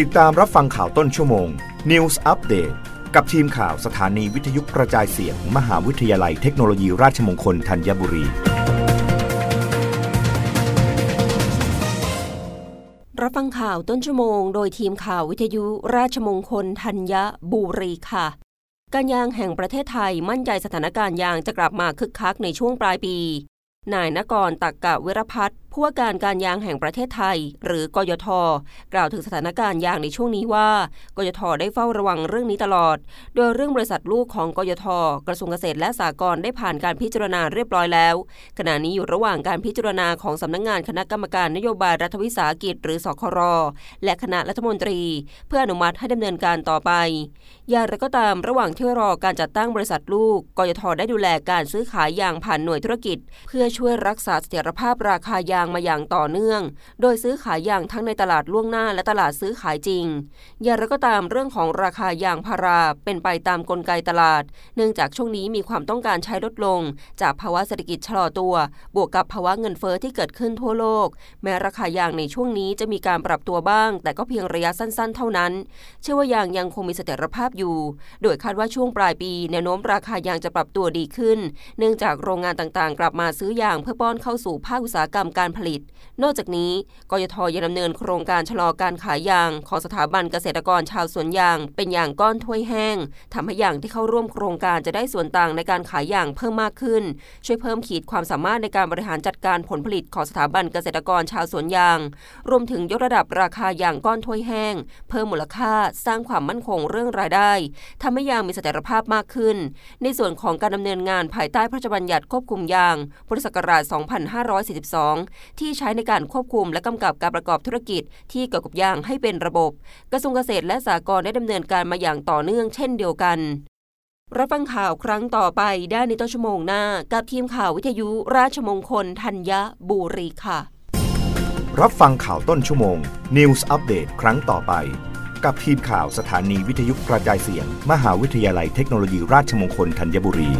ติดตามรับฟังข่าวต้นชั่วโมง News Update กับทีมข่าวสถานีวิทยุกระจายเสียงมหาวิทยาลัยเทคโนโลยีราชมงคลธัญบุรี รับฟังข่าวต้นชั่วโมง โดยทีมข่าววิทยุราชมงคลธัญบุรีค่ะ การยางแห่งประเทศไทยมั่นใจสถานการณ์ยางจะกลับมาคึกคักในช่วงปลายปี นายนกรตักกะเวรพัฒน์ผู้ว่าการการยางแห่งประเทศไทย หรือกยท กล่าวถึงสถานการณ์ยางในช่วงนี้ว่ากยทได้เฝ้าระวังเรื่องนี้ตลอด โดยเรื่องบริษัทลูกของกยท กระทรวงเกษตรและสหกรณ์ได้ผ่านการพิจารณาเรียบร้อยแล้ว ขณะนี้อยู่ระหว่างการพิจารณาของสำนักงงานคณะกรรมการนโยบายรัฐวิสาหกิจ หรือสครและคณะรัฐมนตรี เพื่ออนุมัติให้ดำเนินการต่อไป อย่างไรก็ตามระหว่างที่รอการจัดตั้งบริษัทลูกกยทได้ดูแลการซื้อขายยางผ่านหน่วยธุรกิจ เพื่อช่วยรักษาเสถียรภาพราคายางมาอย่างต่อเนื่อง โดยซื้อขายยางทั้งในตลาดล่วงหน้าและตลาดซื้อขายจริง อย่างไรก็ตามเรื่องของราคายางพาราเป็นไปตามกลไกตลาด เนื่องจากช่วงนี้มีความต้องการใช้ลดลง จากภาวะเศรษฐกิจชะลอตัว บวกกับภาวะเงินเฟอ้อที่เกิดขึ้นทั่วโลก แม้ราคายางในช่วงนี้จะมีการปรับตัวบ้าง แต่ก็เพียงระยะสั้นๆ เท่านั้น เชื่อว่ายางยังคงมีเสถียรภาพอยู่ โดยคาดว่าช่วงปลายปีแนวโน้มราคายางจะปรับตัวดีขึ้น เนื่องจากโรงงานต่างๆ กลับมาซื้อยางเพื่อป้อนเข้าสู่ภาคอุตสาหกรรมการผลิต นอกจากนี้กยทยังดำเนินโครงการชะลอการขายยาง ของสถาบันเกษตรกรชาวสวนยาง เป็นยางก้อนถ้วยแห้งทำให้ยางที่เข้าร่วมโครงการจะได้ส่วนต่างในการขายยางเพิ่มมากขึ้น ช่วยเพิ่มขีดความสามารถในการบริหารจัดการผลผลิตของสถาบันเกษตรกรชาวสวนยาง รวมถึงยกระดับราคายางก้อนถ้วยแห้ง เพิ่มมูลค่าสร้างความมั่นคงเรื่องรายได้ทำให้ยางมีเสถียรภาพมากขึ้น ในส่วนของการดำเนินงานภายใต้พระราชบัญญัติควบคุมยางพุทธศักราช 2542ที่ใช้ในการควบคุมและกำกับการประกอบธุรกิจที่เกี่ยวกับยางให้เป็นระบบ กระทรวงเกษตรและสหกรณ์ได้ดำเนินการมาอย่างต่อเนื่องเช่นเดียวกันรับฟังข่าวครั้งต่อไปได้ในต้นชั่วโมงหน้า กับทีมข่าววิทยุราชมงคลธัญบุรีค่ะ รับฟังข่าวต้นชั่วโมง News อัปเดตครั้งต่อไป กับทีมข่าวสถานีวิทยุกระจายเสียง มหาวิทยาลัยเทคโนโลยีราชมงคลธัญบุรี